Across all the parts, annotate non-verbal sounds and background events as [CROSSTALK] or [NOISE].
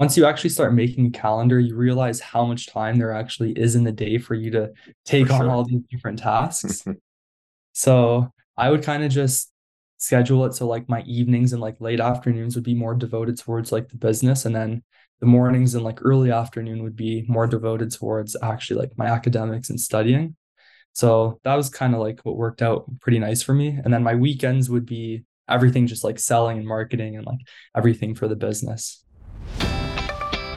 once you actually start making a calendar, you realize how much time there actually is in the day for you to take for on sure. all these different tasks. [LAUGHS] so I would kind of just schedule it so like my evenings and like late afternoons would be more devoted towards like the business and then the mornings and like early afternoon would be more devoted towards actually like my academics and studying so that was kind of like what worked out pretty nice for me and then my weekends would be everything just like selling and marketing and like everything for the business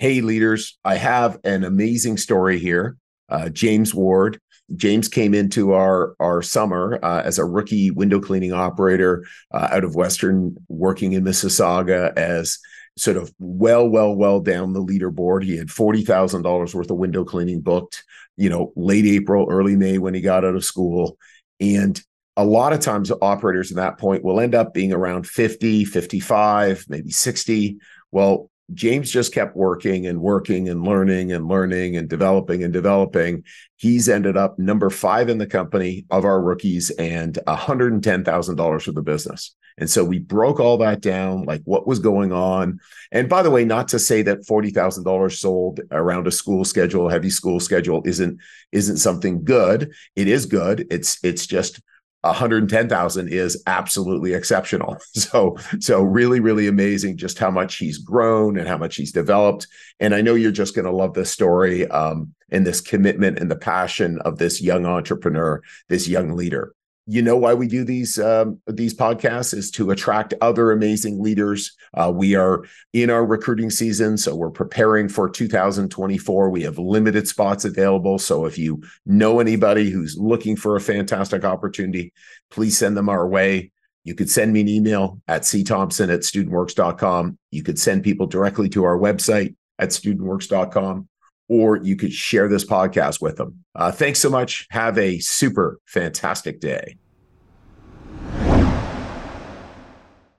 Hey, leaders, I have an amazing story here. Uh, James Ward. James came into our our summer uh, as a rookie window cleaning operator uh, out of Western, working in Mississauga as sort of well, well, well down the leaderboard. He had forty thousand dollars worth of window cleaning booked. You know, late April, early May when he got out of school, and a lot of times operators at that point will end up being around 50 55 maybe 60 well James just kept working and working and learning and learning and developing and developing. He's ended up number five in the company of our rookies and $110,000 for the business. And so we broke all that down, like what was going on. And by the way, not to say that $40,000 sold around a school schedule, heavy school schedule isn't, isn't something good. It is good. It's, it's just 110,000 is absolutely exceptional. [LAUGHS] So, so really, really amazing just how much he's grown and how much he's developed. And I know you're just going to love this story um, and this commitment and the passion of this young entrepreneur, this young leader you know why we do these um, these podcasts is to attract other amazing leaders. Uh, we are in our recruiting season, so we're preparing for 2024. We have limited spots available, so if you know anybody who's looking for a fantastic opportunity, please send them our way. You could send me an email at cthompson at studentworks.com. You could send people directly to our website at studentworks.com or you could share this podcast with them. Uh, thanks so much. Have a super fantastic day.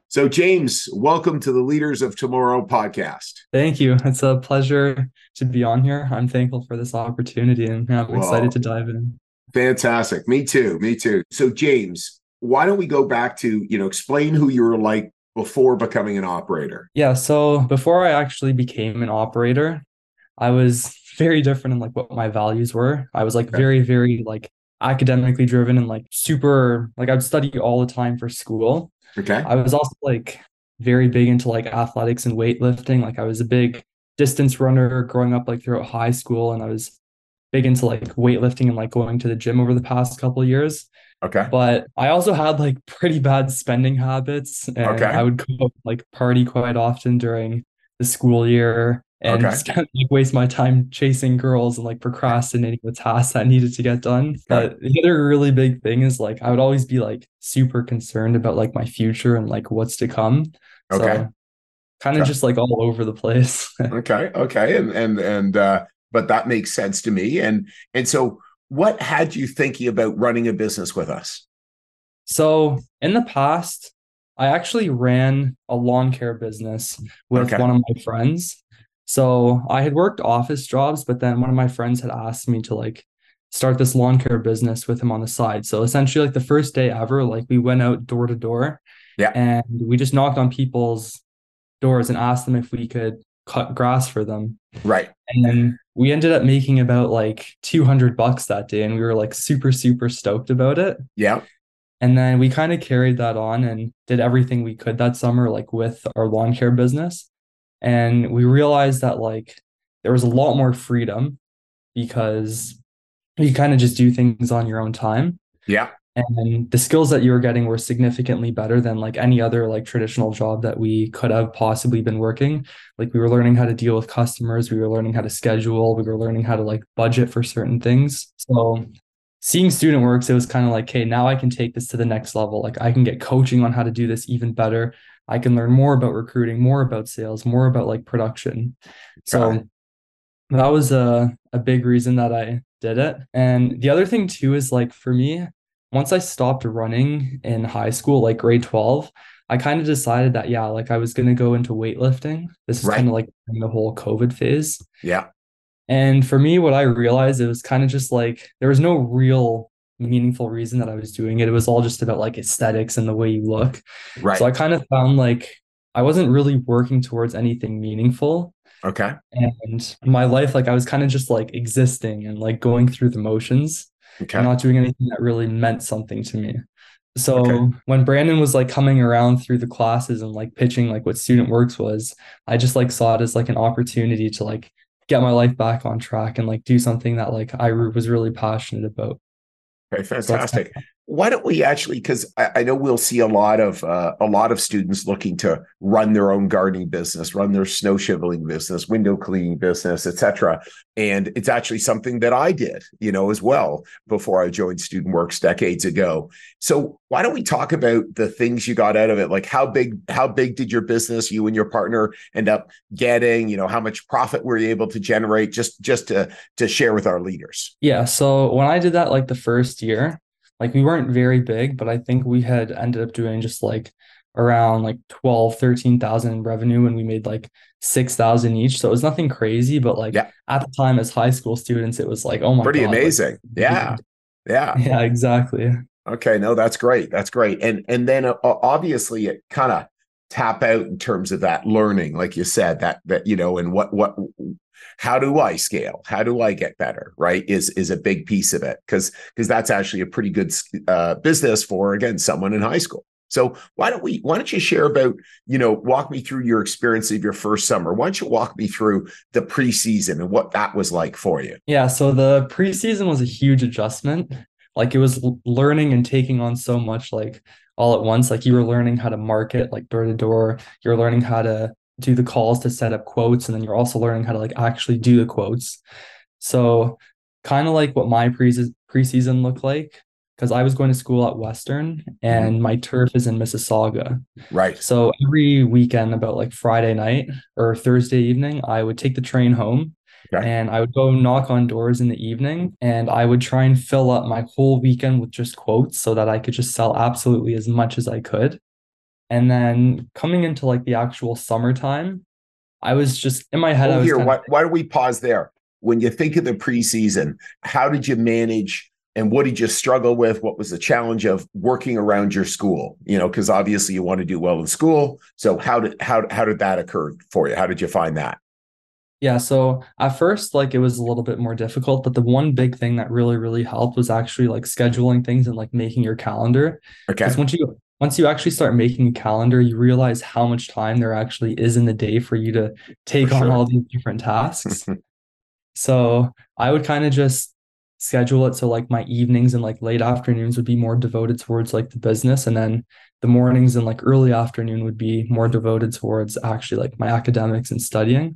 So, James, welcome to the Leaders of Tomorrow podcast. Thank you. It's a pleasure to be on here. I'm thankful for this opportunity and I'm excited to dive in. Fantastic. Me too. Me too. So, James, why don't we go back to, you know, explain who you were like before becoming an operator? Yeah. So, before I actually became an operator, I was very different in like what my values were. I was like okay. very, very like academically driven and like super like I would study all the time for school. Okay. I was also like very big into like athletics and weightlifting. Like I was a big distance runner growing up like throughout high school and I was big into like weightlifting and like going to the gym over the past couple years. Okay. But I also had like [LAUGHS] pretty bad spending habits and okay. I would go like party quite often during the school year and okay. spent, like, waste my time chasing girls and like procrastinating the tasks that needed to get done. But the other really big thing is like I would always be like super concerned about like my future and like what's to come. Okay. So, kind of okay. just like all over the place. [LAUGHS] okay. Okay. And and and uh but that makes sense to me. And and so what had you thinking about running a business with us? So in the past, I actually ran a lawn care business with okay. one of my friends. So I had worked office jobs, but then one of my friends had asked me to like start this lawn care business with him on the side. So essentially, like the first day ever, like we went out door to door. Yeah. And we just knocked on people's doors and asked them if we could cut grass for them. Right. And then we ended up making about like 200 bucks that day. And we were like super, super stoked about it. Yeah. And then we kind of carried that on and did everything we could that summer, like with our lawn care business and we realized that like there was a lot more freedom because you kind of just do things on your own time. Yeah. And the skills that you were getting were significantly better than like any other like traditional job that we could have possibly been working. Like we were learning how to deal with customers we were learning how to schedule we were learning how to like budget for certain things. So seeing student works it was kind of like hey now i can take this to the next level. Like i can get coaching on how to do this even better I can learn more about recruiting, more about sales, more about like production. So that was a, a big reason that I did it. And the other thing too is like for me, once I stopped running in high school, like grade 12, I kind of decided that, yeah, like I was going to go into weightlifting. This is right. kind of like the whole COVID phase. Yeah. And for me, what I realized, it was kind of just like there was no real meaningful reason that I was doing it. It was all just about like aesthetics and the way you look. Right. So I kind of found like I wasn't really working towards anything meaningful. Okay. And my life, like I was kind of just like existing and like going through the motions. Okay. And not doing anything that really meant something to me. So okay. when Brandon was like coming around through the classes and like pitching like what student works was, I just like saw it as like an opportunity to like get my life back on track and like do something that like I was really passionate about. Okay, fantastic. Why don't we actually because I, I, know we'll see a lot of uh, a lot of students looking to run their own gardening business run their snow shoveling business window cleaning business etc and it's actually something that i did you know as well before i joined student works decades ago. So why don't we talk about the things you got out of it? Like how big how big did your business you and your partner end up getting? You know how much profit were you able to generate? Just just to to share with our leaders. Yeah so when i did that like the first year like we weren't very big, but I think we had ended up doing just like around like 12, 13,000 in revenue and we made like 6,000 each. So it was nothing crazy, but like yeah. at the time as high school students, it was like, oh my god. Pretty God, amazing. Like, yeah. Yeah. [LAUGHS] Yeah, exactly. Okay. No, that's great. That's great. And, and then uh, obviously it kind of tap out in terms of that learning, like you said, that, that, you know, and what, what, how do I scale? How do I get better? Right is is a big piece of it because because that's actually a pretty good uh, business for again someone in high school. So why don't we why don't you share about you know walk me through your experience of your first summer? Why don't you walk me through the preseason and what that was like for you? Yeah, so the preseason was a huge adjustment. Like it was learning and taking on so much like all at once. Like you were learning how to market like door to door. You're learning how to do the calls to set up quotes and then you're also learning how to like actually do the quotes so kind of like what my pre preseason looked like because I was going to school at Western mm-hmm. and my turf is in Mississauga. Right. So every weekend, about like Friday night or Thursday evening, I would take the train home okay. and I would go knock on doors in the evening and I would try and fill up my whole weekend with just quotes so that I could just sell absolutely as much as I could. And then coming into like the actual summertime, I was just in my head. Oh, here, why, why do we pause there? When you think of the preseason, how did you manage and what did you struggle with? What was the challenge of working around your school? You know, because obviously you want to do well in school. So how did how how did that occur for you? How did you find that? Yeah, so at first, like it was a little bit more difficult, but the one big thing that really, really helped was actually like scheduling things and like making your calendar. Okay. Because once you once you actually start making a calendar, you realize how much time there actually is in the day for you to take for on sure. all these different tasks. [LAUGHS] so I would kind of just schedule it so like my evenings and like late afternoons would be more devoted towards like the business and then the mornings and like early afternoon would be more devoted towards actually like my academics and studying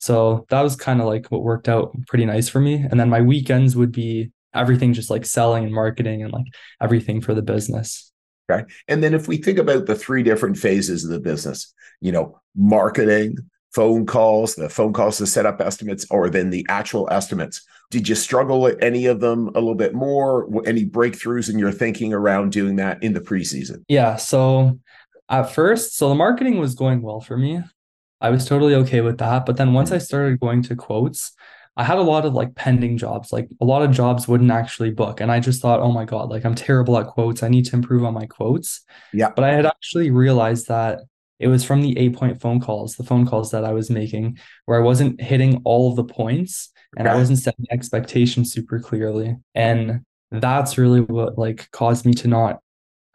so that was kind of like what worked out pretty nice for me and then my weekends would be everything just like selling and marketing and like everything for the business Okay. And then if we think about the three different phases of the business, you know, marketing, phone calls, the phone calls to set up estimates, or then the actual estimates. Did you struggle with any of them a little bit more? Any breakthroughs in your thinking around doing that in the preseason? Yeah. So at first, so the marketing was going well for me. I was totally okay with that. But then once I started going to quotes, I had a lot of like pending jobs. Like a lot of jobs wouldn't actually book. And I just thought, oh my God, like I'm terrible at quotes. I need to improve on my quotes. Yeah. But I had actually realized that it was from the eight point phone calls, the phone calls that I was making, where I wasn't hitting all of the points and okay. I wasn't setting expectations super clearly. And that's really what like caused me to not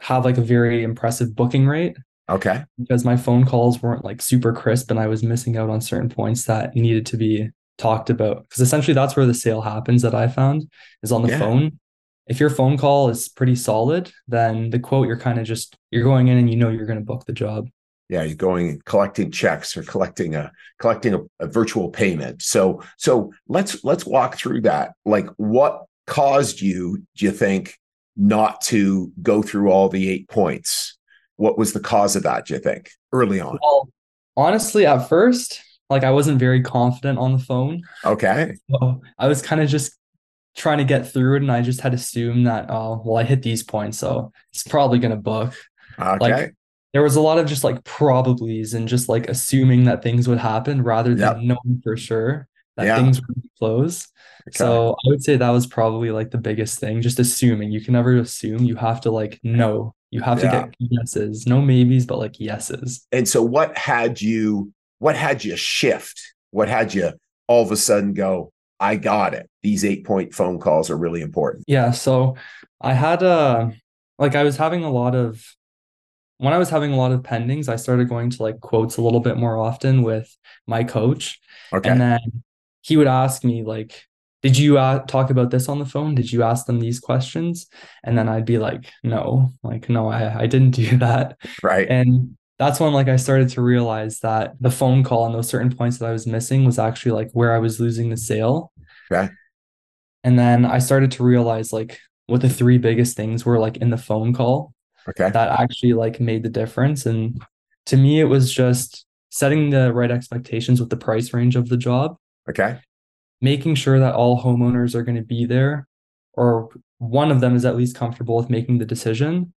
have like a very impressive booking rate. Okay. Because my phone calls weren't like super crisp and I was missing out on certain points that needed to be talked about because essentially that's where the sale happens that I found is on the yeah. phone. If your phone call is pretty solid, then the quote you're kind of just you're going in and you know you're going to book the job. Yeah, you're going collecting checks or collecting a collecting a, a virtual payment. So so let's let's walk through that. Like what caused you, do you think, not to go through all the eight points? What was the cause of that, do you think, early on? Well, honestly, at first, like I wasn't very confident on the phone. Okay. So I was kind of just trying to get through it and I just had assumed that oh well I hit these points so it's probably gonna book. Okay. Like there was a lot of just like probablys and just like assuming that things would happen rather than Yep. knowing for sure that Yeah. things would close. Okay. So I would say that was probably like the biggest thing, just assuming. You can never assume. You have to like know. You have Yeah. to get yeses, no maybes, but like yeses. and so what had you what had you shift? What had you all of a sudden go, I got it. These eight point phone calls are really important. Yeah. So I had a like I was having a lot of when I was having a lot of pendings, I started going to like quotes a little bit more often with my coach. Okay. And then he would ask me like, "Did you uh, talk about this on the phone? Did you ask them these questions?" And then I'd be like, "No, like no, I I didn't do [LAUGHS] that." right. And that's when like I started to realize that the phone call and those certain points that I was missing was actually like where I was losing the sale. Okay. And then I started to realize like what the three biggest things were like in the phone call okay. that actually like made the difference. And to me, it was just setting the right expectations with the price range of the job Okay. making sure that all homeowners are going to be there or one of them is at least comfortable with making the decision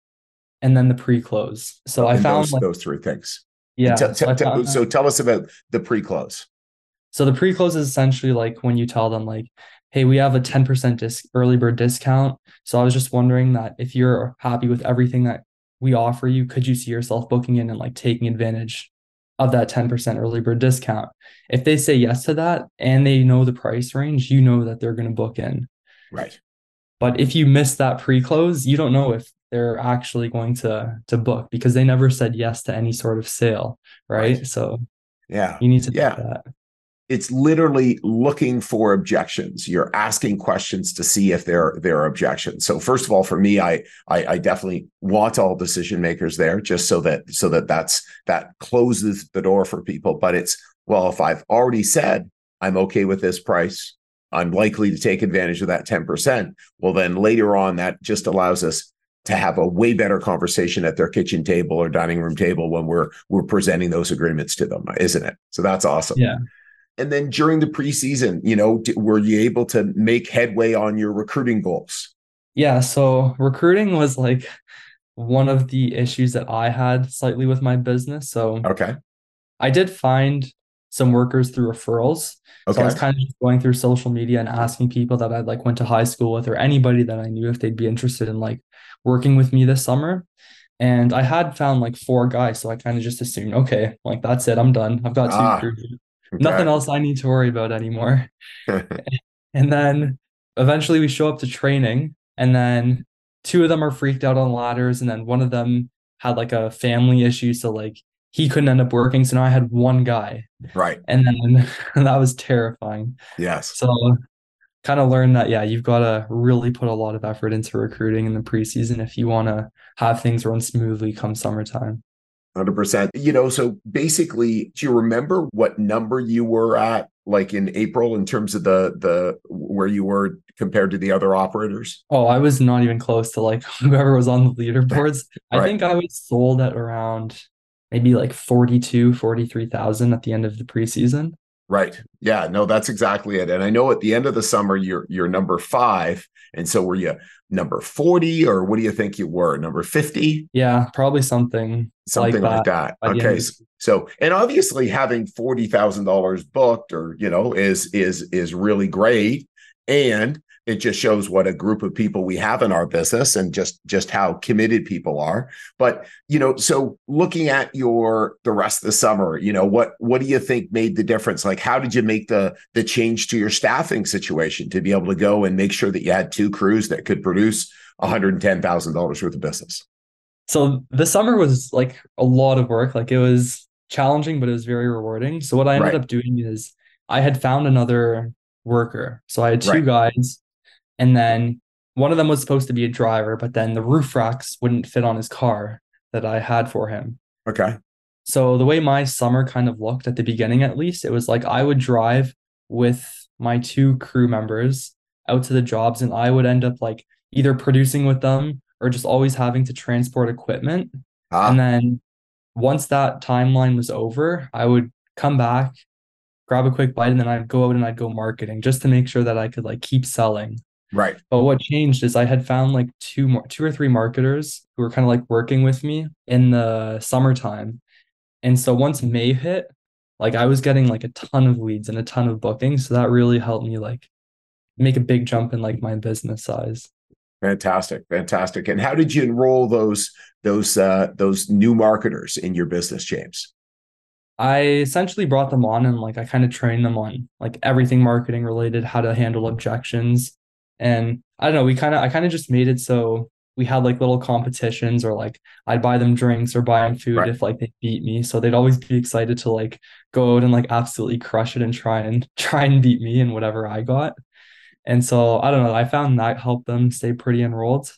and then the pre-close so oh, i And found those, like those three things. yeah I tell- found so tell us about the pre-close. so the pre-close is essentially like when you tell them like hey we have a 10% disc early bird discount so i was just wondering that if you're happy with everything that we offer you could you see yourself booking in and like taking advantage of that 10% early bird discount if they say yes to that and they know the price range you know that they're going to book in Right. But if you miss that pre-close, you don't know if they're actually going to to book because they never said yes to any sort of sale, right? Right. So Yeah. you need to do Yeah. that. It's literally looking for objections. You're asking questions to see if there there are objections. So first of all, for me, I I, I definitely want all decision makers there, just so that so that that's that closes the door for people. But it's well, if I've already said I'm okay with this price, I'm likely to take advantage of that 10%. Well, then later on, that just allows us to have a way better conversation at their kitchen table or dining room table when we're we're presenting those agreements to them, isn't it? So that's awesome. Yeah. And then during the preseason, you know, were you able to make headway on your recruiting goals? Yeah, so recruiting was like one of the issues that I had slightly with my business. So Okay. I did find some workers through referrals. So I was kind of just going through social media and asking people that I like went to high school with or anybody that I knew if they'd be interested in like working with me this summer. And I had found like four guys, so I kind of just assumed, okay, like that's it, I'm done. I've got two Ah, crews. Nothing Okay. else I need to worry about anymore. [LAUGHS] [LAUGHS] And then eventually we show up to training, and then two of them are freaked out on ladders, and then one of them had like a family issue, so like he couldn't end up working. So now I had one guy, right. and then [LAUGHS] that was terrifying. Yes. So kind of learned that yeah, you've got to really put a lot of effort into recruiting in the preseason if you want to have things run smoothly come summertime. Hundred percent. You know, so basically, do you remember what number you were at, like in April, in terms of the the where you were compared to the other operators? Oh, I was not even close to like [LAUGHS] whoever was on the leaderboards. I Right. think I was sold at around maybe like 42, 43,000 at the end of the preseason. Right. Yeah. No, that's exactly it. And I know at the end of the summer, you're you're number five, and so were you number forty, or what do you think you were? Number fifty, Yeah, probably something something like that. the end Okay. So, and obviously having forty thousand dollars booked, or you know, is is is really great, and it just shows what a group of people we have in our business and just just how committed people are but you know so looking at your the rest of the summer you know what what do you think made the difference like how did you make the the change to your staffing situation to be able to go and make sure that you had two crews that could produce $110000 worth of business So the summer was like a lot of work. Like it was challenging, but it was very rewarding. So what I ended Right. up doing is I had found another worker. So I had two Right. guys, and then one of them was supposed to be a driver, but then the roof racks wouldn't fit on his car that I had for him. okay So the way my summer kind of looked at the beginning, at least, it was like I would drive with my two crew members out to the jobs, and I would end up like either producing with them or just always having to transport equipment. ah, And then once that timeline was over, I would come back grab a quick bite and then I'd go out and I'd go marketing just to make sure that I could like keep selling. Right. But what changed is I had found like two more two or three marketers who were kind of like working with me in the summertime. And so once May hit, like I was getting like a ton of leads and a ton of bookings. So that really helped me like make a big jump in like my business size. Fantastic, fantastic. And how did you enroll those those uh, those new marketers in your business, James? I essentially brought them on and like I kind of trained them on like everything marketing related, how to handle objections. And I don't know, we kind of I kind of just made it so we had like little competitions or like I'd buy them drinks or buy them food right. if like they beat me. So they'd always be excited to like go out and like absolutely crush it and try and [LAUGHS] try and beat me in whatever I got. And so I don't know, I found that helped them stay pretty enrolled.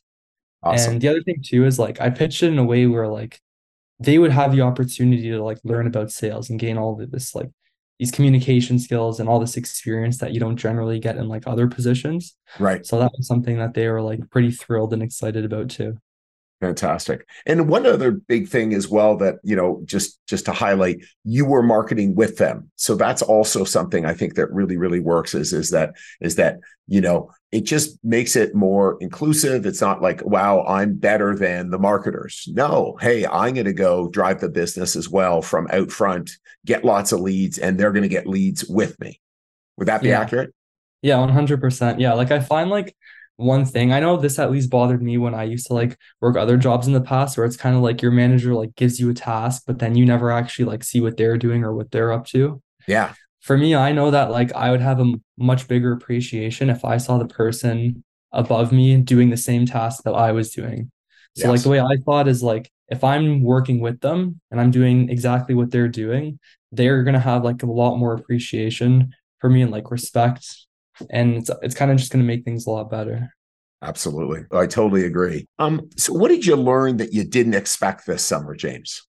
Awesome. And the other thing too is like I pitched it in a way where like they would have the opportunity to like learn about sales and gain all of this like these communication skills and all this experience that you don't generally get in like other positions. Right. So that was something that they were like pretty thrilled and excited about too. Fantastic. And one other big thing as well that, you know, just just to highlight, you were marketing with them. So that's also something I think that really really works is is that is that, you know, it just makes it more inclusive. It's not like, wow, I'm better than the marketers. No, hey, I'm going to go drive the business as well from out front, get lots of leads and they're going to get leads with me. Would that be yeah. accurate? Yeah, 100%. Yeah, like I find like one thing. I know this at least bothered me when I used to like work other jobs in the past where it's kind of like your manager like gives you a task, but then you never actually like see what they're doing or what they're up to. Yeah. For me, I know that like I would have a much bigger appreciation if I saw the person above me doing the same task that I was doing. So yes. like the way I thought is like if I'm working with them and I'm doing exactly what they're doing, they're gonna have like a lot more appreciation for me and like respect and it's it's kind of just going to make things a lot better. Absolutely. I totally agree. Um so what did you learn that you didn't expect this summer, James?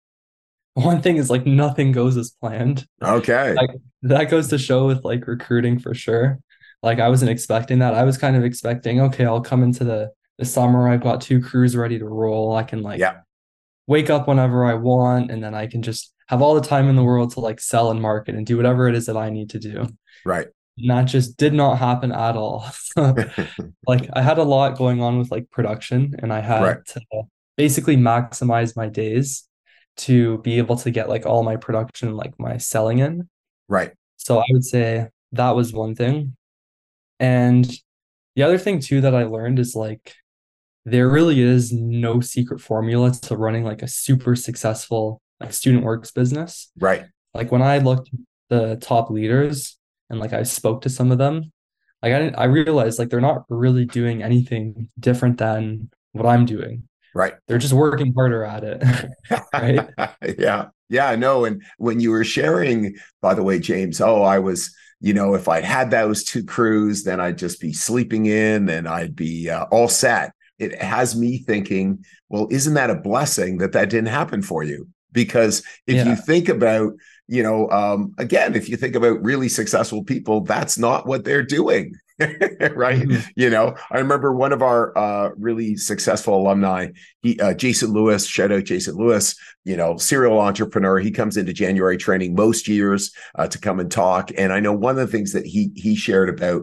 One thing is like nothing goes as planned. Okay. Like that goes to show with like recruiting for sure. Like I wasn't expecting that. I was kind of expecting, okay, I'll come into the the summer. I've got two crews ready to roll. I can like yeah. wake up whenever I want and then I can just have all the time in the world to like sell and market and do whatever it is that I need to do. Right that just did not happen at all. [LAUGHS] [LAUGHS] like I had a lot going on with like production and I had right. to basically maximize my days to be able to get like all my production like my selling in. Right. So I would say that was one thing. And the other thing too that I learned is like there really is no secret formula to running like a super successful like student works business. Right. Like when I looked at the top leaders, and like I spoke to some of them, like I didn't, I realized like they're not really doing anything different than what I'm doing. Right. They're just working harder at it. [LAUGHS] right. [LAUGHS] yeah. Yeah, I know. And when you were sharing, by the way, James, oh, I was, you know, if I'd had those two crews, then I'd just be sleeping in and I'd be uh, all set. It has me thinking, well, isn't that a blessing that that didn't happen for you? Because if yeah. you think about you know, um, again, if you think about really successful people, that's not what they're doing. [LAUGHS] right. Mm-hmm. You know, I remember one of our uh, really successful alumni, he, uh, Jason Lewis, shout out Jason Lewis, you know, serial entrepreneur. He comes into January training most years uh, to come and talk. And I know one of the things that he, he shared about,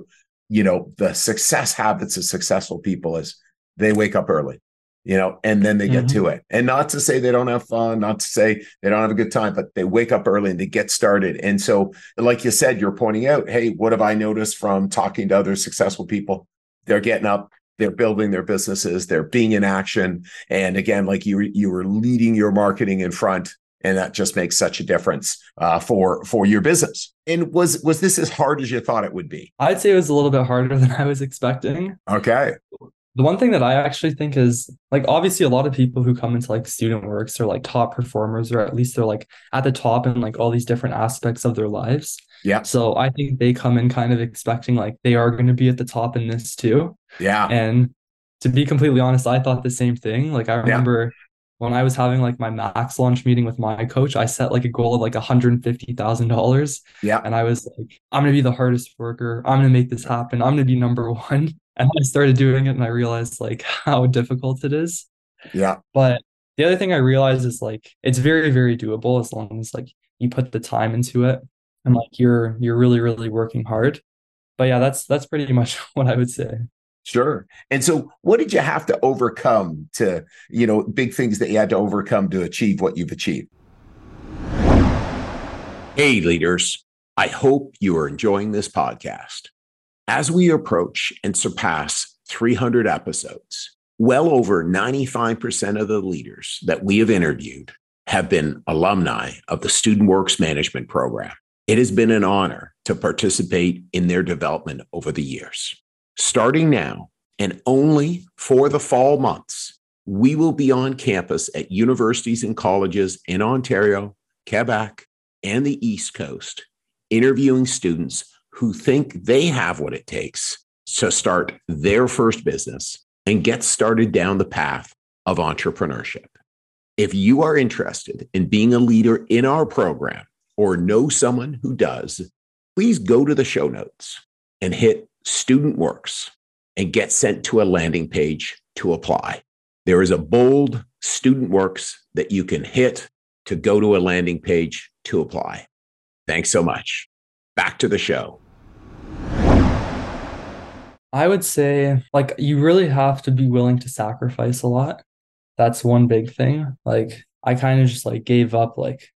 you know, the success habits of successful people is they wake up early you know, and then they get mm-hmm. to it. And not to say they don't have fun, not to say they don't have a good time, but they wake up early and they get started. And so, like you said, you're pointing out, hey, what have I noticed from talking to other successful people? They're getting up, they're building their businesses, they're being in action. And again, like you, you were leading your marketing in front. And that just makes such a difference uh, for for your business. And was was this as hard as you thought it would be? I'd say it was a little bit harder [LAUGHS] than I was expecting. Okay the one thing that I actually think is like obviously a lot of people who come into like student works are like top performers or at least they're like at the top in like all these different aspects of their lives. Yeah. So I think they come in kind of expecting like they are going to be at the top in this too. Yeah. And to be completely honest, I thought the same thing. Like I remember yeah. When I was having like my max launch meeting with my coach, I set like a goal of like $150,000. Yeah. And I was like, I'm going to be the hardest worker. I'm going to make this happen. I'm going to be number [LAUGHS] one. And I started doing it and I realized like [LAUGHS] how difficult it is. Yeah. But the other thing I realized is like it's very, very doable as long as like you put the time into it. and like you're you're really really working hard but yeah that's that's pretty much [LAUGHS] what i would say Sure. And so what did you have to overcome to, you know, big things that you had to overcome to achieve what you've achieved? Hey, leaders. I hope you are enjoying this podcast. As we approach and surpass 300 episodes, well over 95% of the leaders that we have interviewed have been alumni of the Student Works Management Program. It has been an honor to participate in their development over the years. Starting now and only for the fall months, we will be on campus at universities and colleges in Ontario, Quebec, and the East Coast, interviewing students who think they have what it takes to start their first business and get started down the path of entrepreneurship. If you are interested in being a leader in our program or know someone who does, please go to the show notes and hit Student Works and get sent to a landing page to apply. There is a bold Student Works that you can hit to go to a landing page to apply. Thanks so much. Back to the show. I would say, like, you really have to be willing to sacrifice a lot. That's one big thing. Like, I kind of just like gave up, like,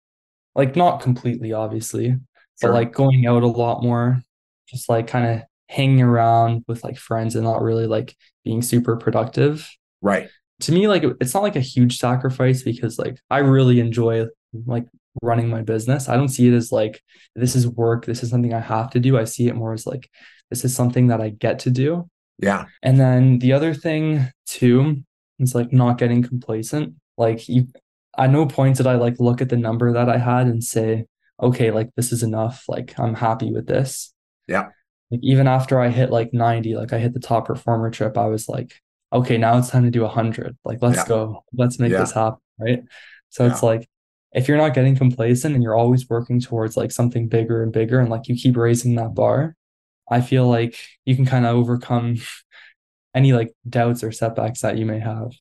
like not completely, obviously, sure. but like going out a lot more, just like kind of hanging around with like friends and not really like being super productive. Right. To me, like it's not like a huge sacrifice because like I really enjoy like running my business. I don't see it as like this is work, this is something I have to do. I see it more as like this is something that I get to do. Yeah. And then the other thing too is like not getting complacent. Like you at no point did I like look at the number that I had and say, okay, like this is enough. Like I'm happy with this. Yeah. Like even after I hit like 90, like I hit the top performer trip, I was like, okay, now it's time to do 100. Like let's yeah. go. Let's make yeah. this happen, right? So yeah. it's like if you're not getting complacent and you're always working towards like something bigger and bigger and like you keep raising that bar, I feel like you can kind of overcome [LAUGHS] any like doubts or setbacks that you may have.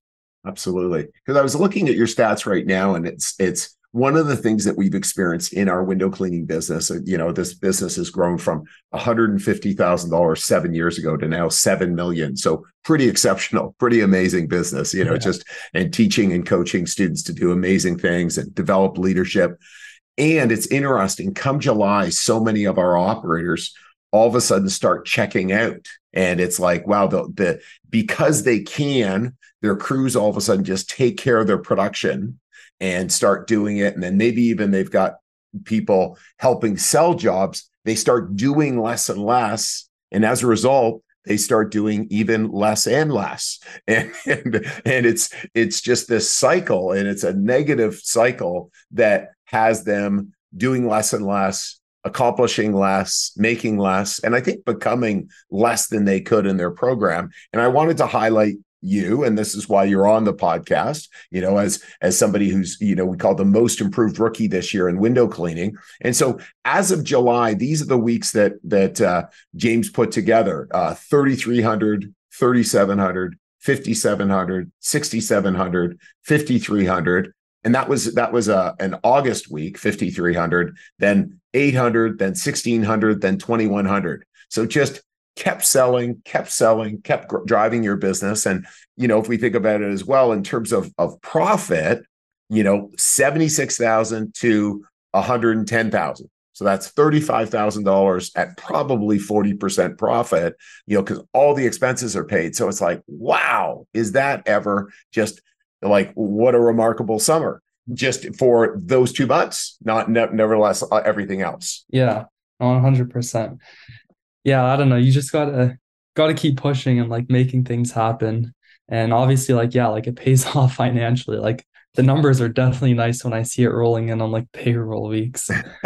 Absolutely. Because I was looking at your stats right now and it's it's one of the things that we've experienced in our window cleaning business, uh, you know, this business has grown from $150,000 seven years ago to now 7 million. So pretty exceptional, pretty amazing business, you know, yeah. just and teaching and coaching students to do amazing things and develop leadership. And it's interesting, come July, so many of our operators all of a sudden start checking out. And it's like, wow, the, the because they can, their crews all of a sudden just take care of their production and start doing it. And then maybe even they've got people helping sell jobs. They start doing less and less. And as a result, they start doing even less and less [LAUGHS] and, and and it's it's just this cycle and it's a negative cycle that has them doing less and less accomplishing less, making less, and I think becoming less than they could in their program. And I wanted to highlight you and this is why you're on the podcast you know as as somebody who's you know we call the most improved rookie this year in window cleaning and so as of july these are the weeks that that uh, james put together uh 3300 3700 5700 6700 5300 and that was that was a uh, an August week, 5300, then 800, then 1600, then 2100. So just kept selling, kept selling, kept gr- driving your business. And you know, if we think about it as well in terms of of profit, you know, 76,000 to 110,000. So that's $35,000 at probably 40% profit, you know, because all the expenses are paid. So it's like, wow, is that ever just like what a remarkable summer just for those two months not ne- nevertheless uh, everything else yeah 100% yeah i don't know you just gotta gotta keep pushing and like making things happen and obviously like yeah like it pays [LAUGHS] off financially like the numbers are definitely nice when I see it rolling in on like payroll weeks. [LAUGHS]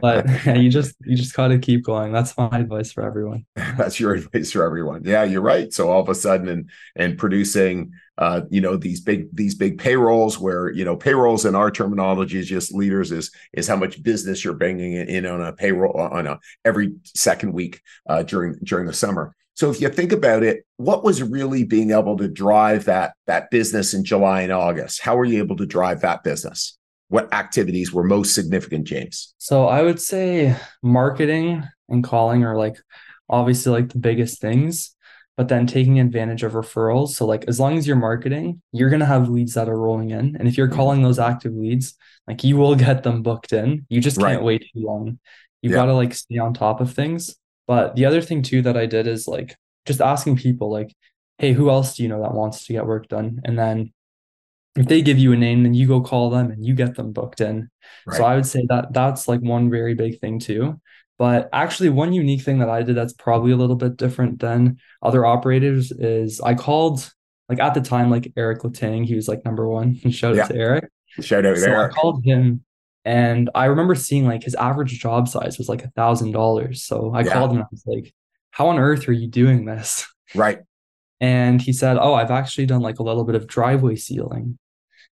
but yeah, you just you just gotta keep going. That's my advice for everyone. [LAUGHS] That's your advice for everyone. Yeah, you're right. So all of a sudden and and producing uh, you know, these big these big payrolls where, you know, payrolls in our terminology is just leaders is is how much business you're bringing in on a payroll on a every second week uh, during during the summer. So if you think about it, what was really being able to drive that that business in July and August? How were you able to drive that business? what activities were most significant, James? So I would say marketing and calling are like obviously like the biggest things, but then taking advantage of referrals. So like as long as you're marketing, you're gonna have leads that are rolling in. And if you're mm-hmm. calling those active leads, like you will get them booked in. You just can't right. wait too long. You've yeah. got to like stay on top of things. But the other thing too that I did is like just asking people like, hey, who else do you know that wants to get work done? And then if they give you a name, then you go call them and you get them booked in. Right. So I would say that that's like one very big thing too. But actually, one unique thing that I did that's probably a little bit different than other operators is I called like at the time like Eric Latang. He was like number one. [LAUGHS] Shout yeah. out to Eric. Shout out to so Eric. I called him, and I remember seeing like his average job size was like a thousand dollars. So I yeah. called him and I was like, "How on earth are you doing this?" [LAUGHS] Right. And he said, "Oh, I've actually done like a little bit of driveway sealing."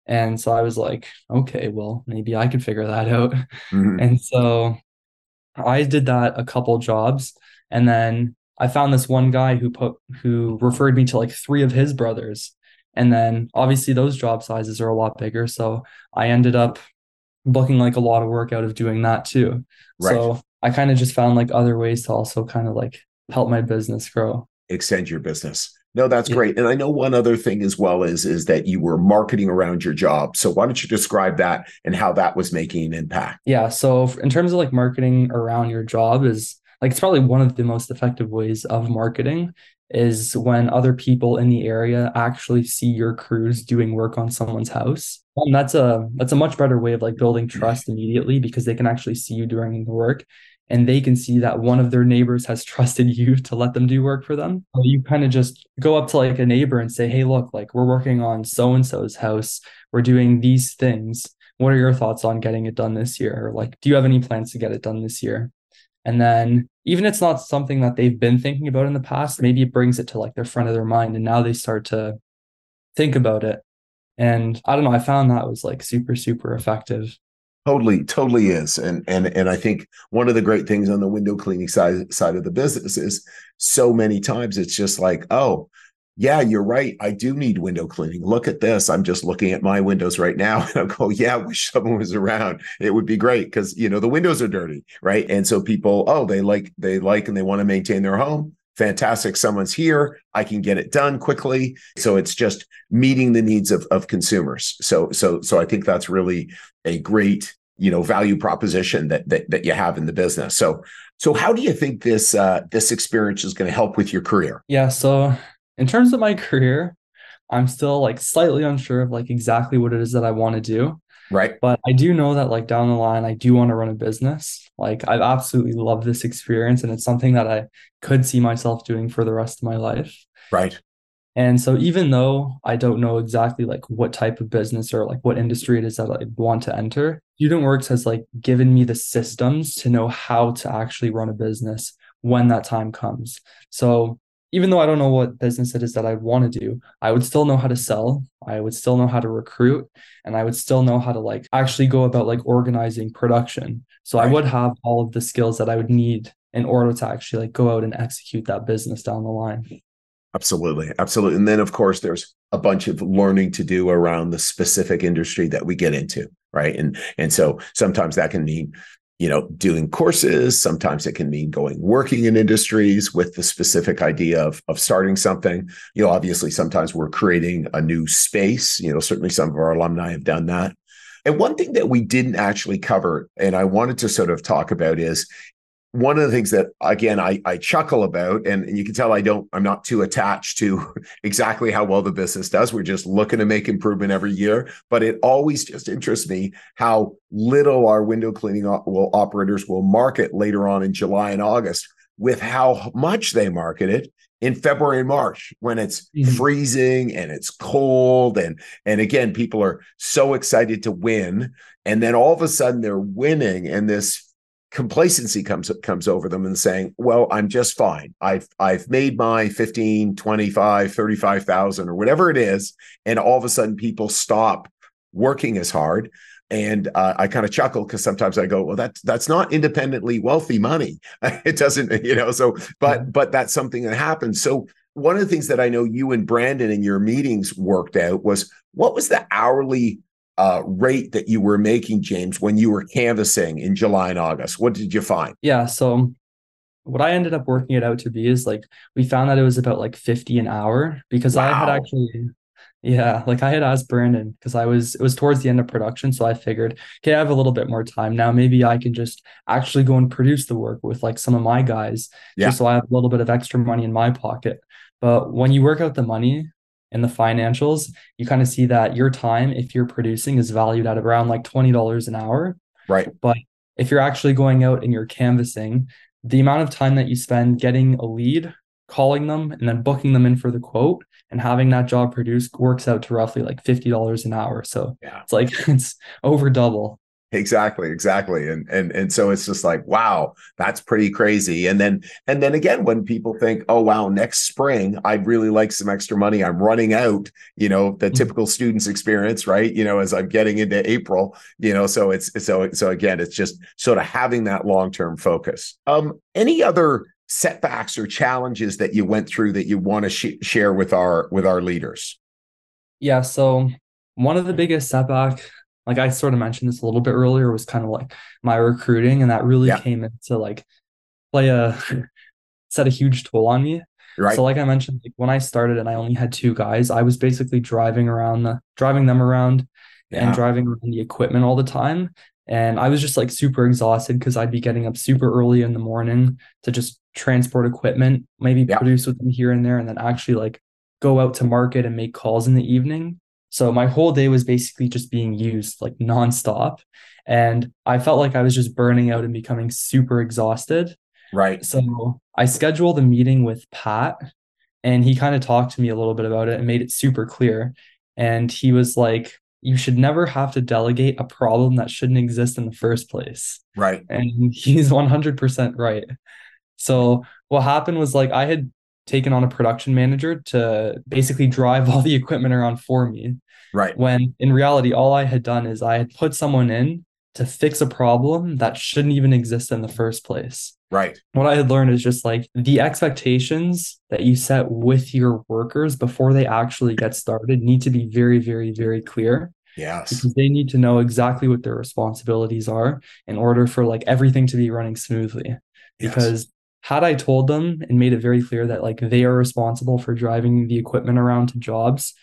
And so I was like, okay, well, maybe I could figure that out. Mm-hmm. And so I did that a couple jobs. And then I found this one guy who put who referred me to like three of his brothers. And then obviously those job sizes are a lot bigger. So I ended up booking like a lot of work out of doing that too. Right. So I kind of just found like other ways to also kind of like help my business grow. Extend your business. No, that's yeah. great. And I know one other thing as well is is that you were marketing around your job. So why don't you describe that and how that was making an impact? Yeah. So in terms of like marketing around your job is like it's probably one of the most effective ways of marketing is when other people in the area actually see your crews doing work on someone's house. And that's a that's a much better way of like building trust immediately because they can actually see you doing the work and they can see that one of their neighbors has [LAUGHS] trusted you to let them do work for them. You kind of just go up to like a neighbor and say, Hey, look, like we're working on so and so's house. We're doing these things. What are your thoughts on getting it done this year? Or like, do you have any plans to get it done this year? And then even if it's not something that they've been thinking about in the past, maybe it brings it to like their front of their mind. And now they start to think about it. And I don't know, I found that was like super, super effective. Totally, totally is. And and and I think one of the great things on the window cleaning side side of the business is so many times it's just like, oh, yeah, you're right. I do need window cleaning. Look at this. I'm just looking at my windows right now. [LAUGHS] And I'll go, yeah, I wish someone was around. It would be great because you know the windows are dirty, right? And so people, oh, they like, they like and they want to maintain their home fantastic someone's here. I can get it done quickly. So it's just meeting the needs of, of consumers. So so so i think that's really a great you know value proposition that that, that you have in the business. So so how do you think this uh this experience is going to help with your career? Yeah so in terms of my career i'm still like slightly unsure of like exactly what it is that i want to do Right. But I do know that like down the line, I do want to run a business. Like I've absolutely loved this experience and it's something that I could see myself doing for the rest of my life. Right. And so even though I don't know exactly like what type of business or like what industry it is that I want to enter, Student Works has like given me the systems to know how to actually run a business when that time comes. So even though I don't know what business it is that I want to do, I would still know how to sell. I would still know how to recruit and I would still know how to like actually go about like organizing production. So right. I would have all of the skills that I would need in order to actually like go out and execute that business down the line. Absolutely. Absolutely. And then of course there's a bunch of learning to do around the specific industry that we get into, right? And and so sometimes that can mean you know doing courses. Sometimes it can mean going working in industries with the specific idea of, of starting something. You know obviously sometimes we're creating a new space. You know certainly some of our alumni have done that. And one thing that we didn't actually cover and i wanted to sort of talk about is one of the things that again I, I chuckle about and, and you can tell i don't i'm not too attached to [LAUGHS] exactly how well the business does we're just looking to make improvement every year but it always just interests me how little our window cleaning op- will, operators will market later on in july and august with how much they market it in February and March when it's mm-hmm. freezing and it's cold and and again people are so excited to win and then all of a sudden they're winning and this complacency comes comes over them and saying well i'm just fine. I've i've made my 15 25 35000 or whatever it is and all of a sudden people stop working as hard. And uh, i kind of chuckle because sometimes i go well that's that's not independently wealthy money. [LAUGHS] It doesn't you know so but but that's something that happens. So one of the things that i know you and brandon in your meetings worked out was what was the hourly uh, rate that you were making, James, when you were canvassing in July and August? What did you find? Yeah. So what I ended up working it out to be is like we found that it was about like 50 an hour because wow. I had actually yeah, like I had asked Brandon because I was it was towards the end of production, so I figured, okay, I have a little bit more time now. Maybe I can just actually go and produce the work with like some of my guys, yeah. just so I have a little bit of extra money in my pocket. But when you work out the money and the financials, you kind of see that your time, if you're producing, is valued at around like twenty dollars an hour. Right. But if you're actually going out and you're canvassing, the amount of time that you spend getting a lead, calling them, and then booking them in for the quote and having that job produced works out to roughly like $50 an hour. So yeah. it's like [LAUGHS] it's over double. Exactly, exactly. And and and so it's just like, wow, that's pretty crazy. And then and then again, when people think, oh wow, next spring, I'd really like some extra money. I'm running out, you know, the mm-hmm. typical student's experience, right? You know, as I'm getting into April, you know, so it's so so again, it's just sort of having that long-term focus. Um, any other setbacks or challenges that you went through that you want to sh- share with our with our leaders yeah so one of the biggest setback like i sort of mentioned this a little bit earlier was kind of like my recruiting and that really yeah. came into like play a [LAUGHS] set a huge toll on me right so like i mentioned like when i started and i only had two guys i was basically driving around the driving them around yeah. and driving around the equipment all the time and I was just like super exhausted because I'd be getting up super early in the morning to just transport equipment, maybe yeah. produce with them here and there, and then actually like go out to market and make calls in the evening. So my whole day was basically just being used like nonstop. And I felt like I was just burning out and becoming super exhausted. Right. So I scheduled a meeting with Pat and he kind of talked to me a little bit about it and made it super clear. And he was like, you should never have to delegate a problem that shouldn't exist in the first place. Right. And [LAUGHS] he's 100% right. So what happened was like I had taken on a production manager to basically drive [LAUGHS] all the equipment around for me. Right. When in reality, all I had done is I had put someone in to fix a problem that shouldn't even exist in the first place. Right. What I had learned is just like the expectations that you set with your workers before they actually get started need to be very, very, very clear. Yes. Because they need to know exactly what their responsibilities are in order for like everything to be running smoothly. Yes. Had I told them and made it very clear that like they are responsible for driving the equipment around to jobs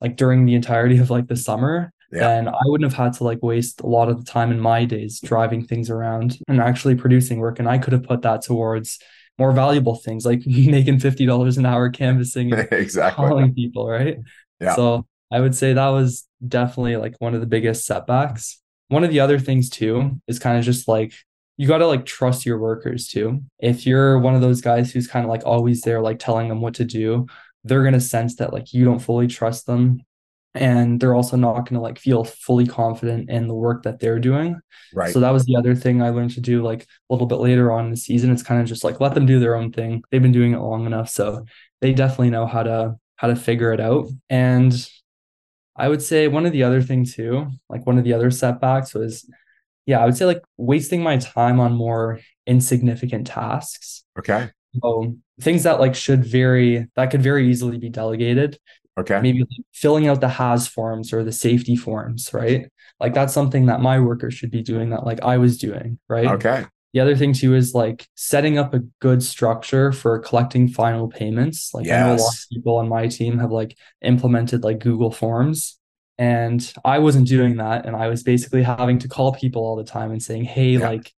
like during the entirety of like the summer, yeah. then I wouldn't have had to like waste a lot of the time in my days driving things around and actually producing work. And I could have put that towards more valuable things like [LAUGHS] making fifty dollars an hour canvassing [LAUGHS] exactly calling people, right? Yeah. So I would say that was definitely like one of the biggest setbacks. One of the other things too is kind of just like you got to like trust your workers too. If you're one of those guys who's kind of like always there, like telling them what to do, they're going to sense that like you don't fully trust them. And they're also not going to like feel fully confident in the work that they're doing. Right. So that was the other thing I learned to do like a little bit later on in the season. It's kind of just like let them do their own thing. They've been doing it long enough. So they definitely know how to how to figure it out. And I would say one of the other things too, like one of the other setbacks was, yeah, I would say like wasting my time on more insignificant tasks. Okay. So things that like should very that could very easily be delegated. Okay. Maybe like filling out the has forms or the safety forms, right? Like that's something that my workers should be doing that like I was doing, right? Okay. The other thing too is like setting up a good structure for collecting final payments. Like yes. I know a lot of people on my team have like implemented like Google Forms. And I wasn't doing that. And I was basically having to call people all the time and saying, Hey, yeah. like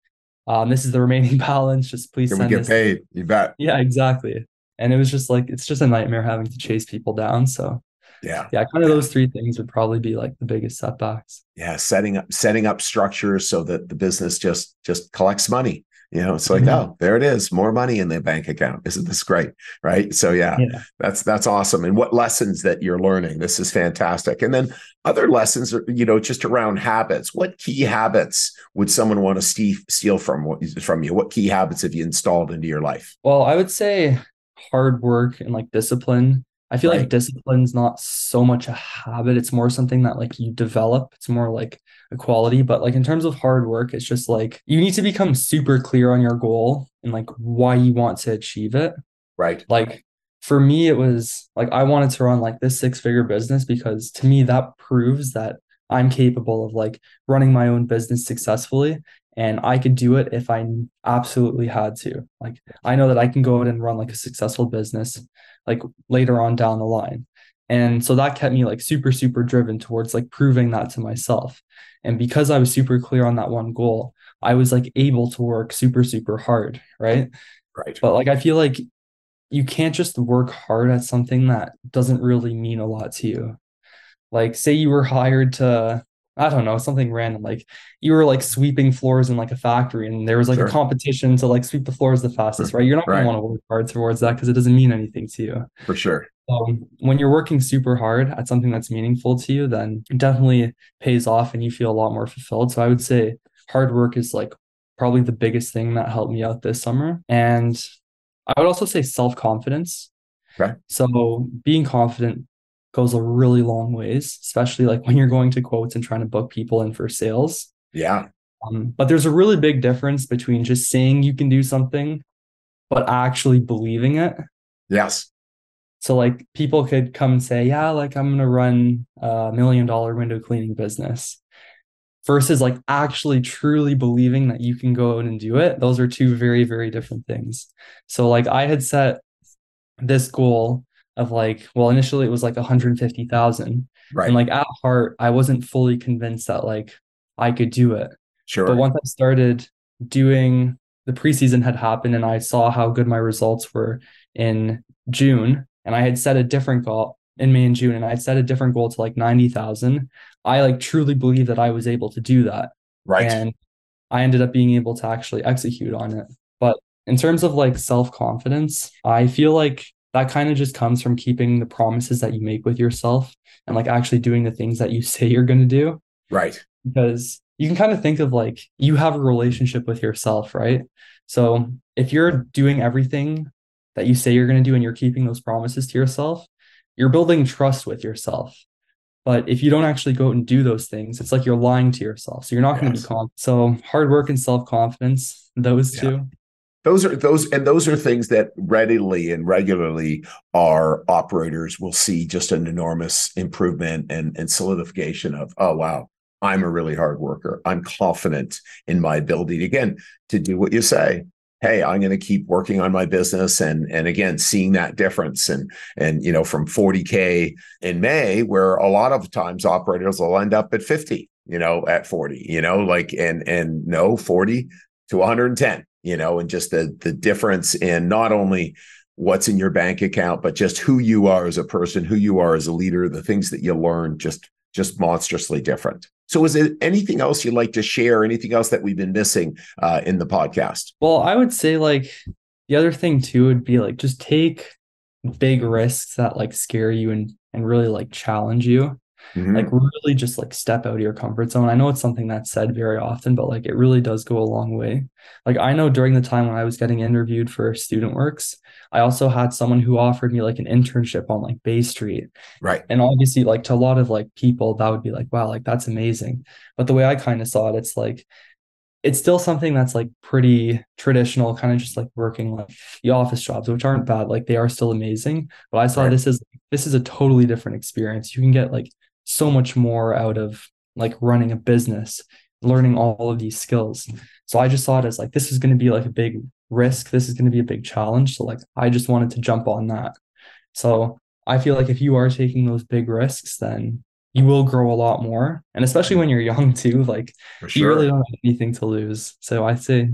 um, this is the remaining [LAUGHS] balance. Just please Can send we get this. paid. You bet. Yeah, exactly. And it was just like it's just a nightmare having to chase people down. So yeah yeah kind of yeah. those three things would probably be like the biggest setbacks yeah setting up setting up structures so that the business just just collects money you know it's like mm-hmm. oh there it is more money in the bank account. Isn't this great? Right? So yeah, yeah, that's that's awesome. And what lessons that you're learning this is fantastic. And then other lessons are you know just around habits. What key habits would someone want to steal steal from from you? What key habits have you installed into your life? Well i would say hard work and like discipline I feel right. like discipline's not so much a habit. It's more something that like you develop. It's more like a quality. But like in terms of hard work, it's just like you need to become super clear on your goal and like why you want to achieve it. Right. Like for me, it was like I wanted to run like this six figure business because to me that proves that I'm capable of like running my own business successfully and I could do it if I absolutely had to. Like I know that I can go out and run like a successful business like later on down the line. And so that kept me like super super driven towards like proving that to myself. And because I was super clear on that one goal, I was like able to work super super hard, right? Right. But like I feel like you can't just work hard at something that doesn't really mean a lot to you. Like, say you were hired to, I don't know, something random. Like you were like sweeping floors in like a factory and there was like sure. a competition to like sweep the floors the fastest, right? You're not going to want to work hard towards that because it doesn't mean anything to you. For sure. Um, when you're working super hard at something that's meaningful to you, then it definitely pays off and you feel a lot more fulfilled. So I would say hard work is like probably the biggest thing that helped me out this summer. And I would also say self confidence. Okay. So being confident goes a really long ways, especially like when you're going to quotes and trying to book people in for sales. Yeah. Um, but there's a really big difference between just saying you can do something, but actually believing it. Yes. So like people could come and say, yeah, like I'm gonna run a million dollar window cleaning business versus like actually truly believing that you can go out and do it. Those are two very, very different things. So like I had set this goal of like, well, initially it was like 150,000. Right. And like at heart, I wasn't fully convinced that like I could do it. Sure. But once I started doing the preseason had happened and I saw how good my results were in June and I had set a different goal in May and June and I had set a different goal to like 90,000. I like truly believe that I was able to do that. Right. And I ended up being able to actually execute on it. But in terms of like self confidence, I feel like that kind of just comes from keeping the promises that you make with yourself and like actually doing the things that you [LAUGHS] say you're going to do. Right. Because you can kind of think of like you have a relationship with yourself, right? So if you're doing everything that you say you're going to do and you're keeping those promises to yourself, you're building trust with yourself. But if you don't actually go out and do those things, it's like you're lying to yourself. So you're not yes. going to be confident. So hard work and self confidence, those yeah. two those are those and those are things that readily and regularly our operators will see just an enormous improvement and, and solidification of oh wow i'm a really hard worker. I'm confident in my ability again to do what you say hey i'm going to keep working on my business and and again seeing that difference. And and you know from 40k in may where a lot of times operators will end up at 50 you know at 40 you know like and and no 40 to 110 you know, and just the the difference in not only what's in your bank account, but just who you are as a person, who you are as a leader, the things that you learn just just monstrously different. So, is there anything else you'd like to share? Anything else that we've been missing uh, in the podcast? Well, I would say like the other thing too would be like just take big risks that like scare you and and really like challenge you. Mm-hmm. Like really just like step out of your comfort zone. I know it's something that's said very often, but like it really does go a long way. Like I know during the time when I was getting interviewed for Student Works, I also had someone who offered me like an internship on like Bay Street. Right. And obviously like to a lot of like people that would be like, wow, like that's amazing. But the way I kind of saw it, it's like it's still something that's like pretty traditional, kind of just like working like the office jobs, which aren't bad. Like they are still amazing. But I saw right. this is this is a totally different experience. You can get like so much more out of like running a business, learning all of these skills. So I just saw it as like this is going to be like a big risk. This is going to be a big challenge. So like I just wanted to jump on that. So I feel like if you are taking those big risks, then you will grow a lot more. And especially when you're young too, like sure. you really don't have anything to lose. So I say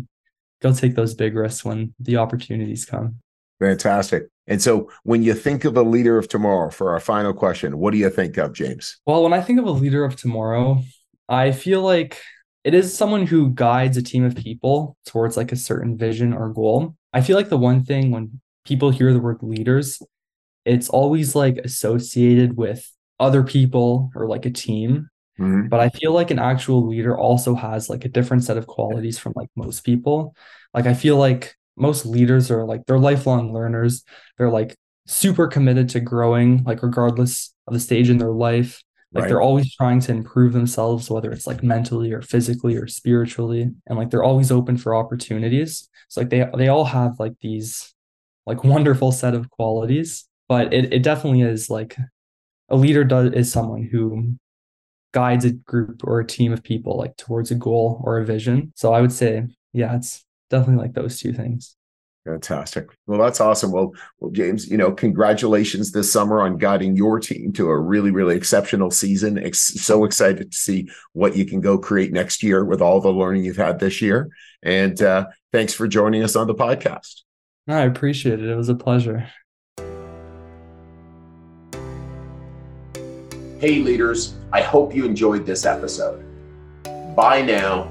go take those big risks when the opportunities come. Fantastic. And so when you think of a leader of tomorrow for our final question, what do you think of, James? Well, when I think of a leader of tomorrow, I feel like it is someone who guides a team of people towards like a certain vision or goal. I feel like the one thing when people hear the word leaders, it's always like associated with other people or like a team. Mm-hmm. But I feel like an actual leader also has like a different set of qualities from like most people. Like I feel like most leaders are like they're lifelong learners. They're like super committed to growing, like regardless of the stage in their life. Like right. they're always trying to improve themselves, whether it's like mentally or physically or spiritually. And like they're always open for opportunities. So like they they all have like these like wonderful set of qualities. But it, it definitely is like a leader does is someone who guides a group or a team of people like towards a goal or a vision. So I would say, yeah, it's definitely like those two things. Fantastic. Well, that's awesome. Well, well, James, you know, congratulations this summer on guiding your team to a really, really exceptional season. Ex- so excited to see what you can go create next year with all the learning you've had this year. And uh, thanks for joining us on the podcast. I appreciate it. It was a pleasure. Hey, leaders, I hope you enjoyed this episode. Bye now,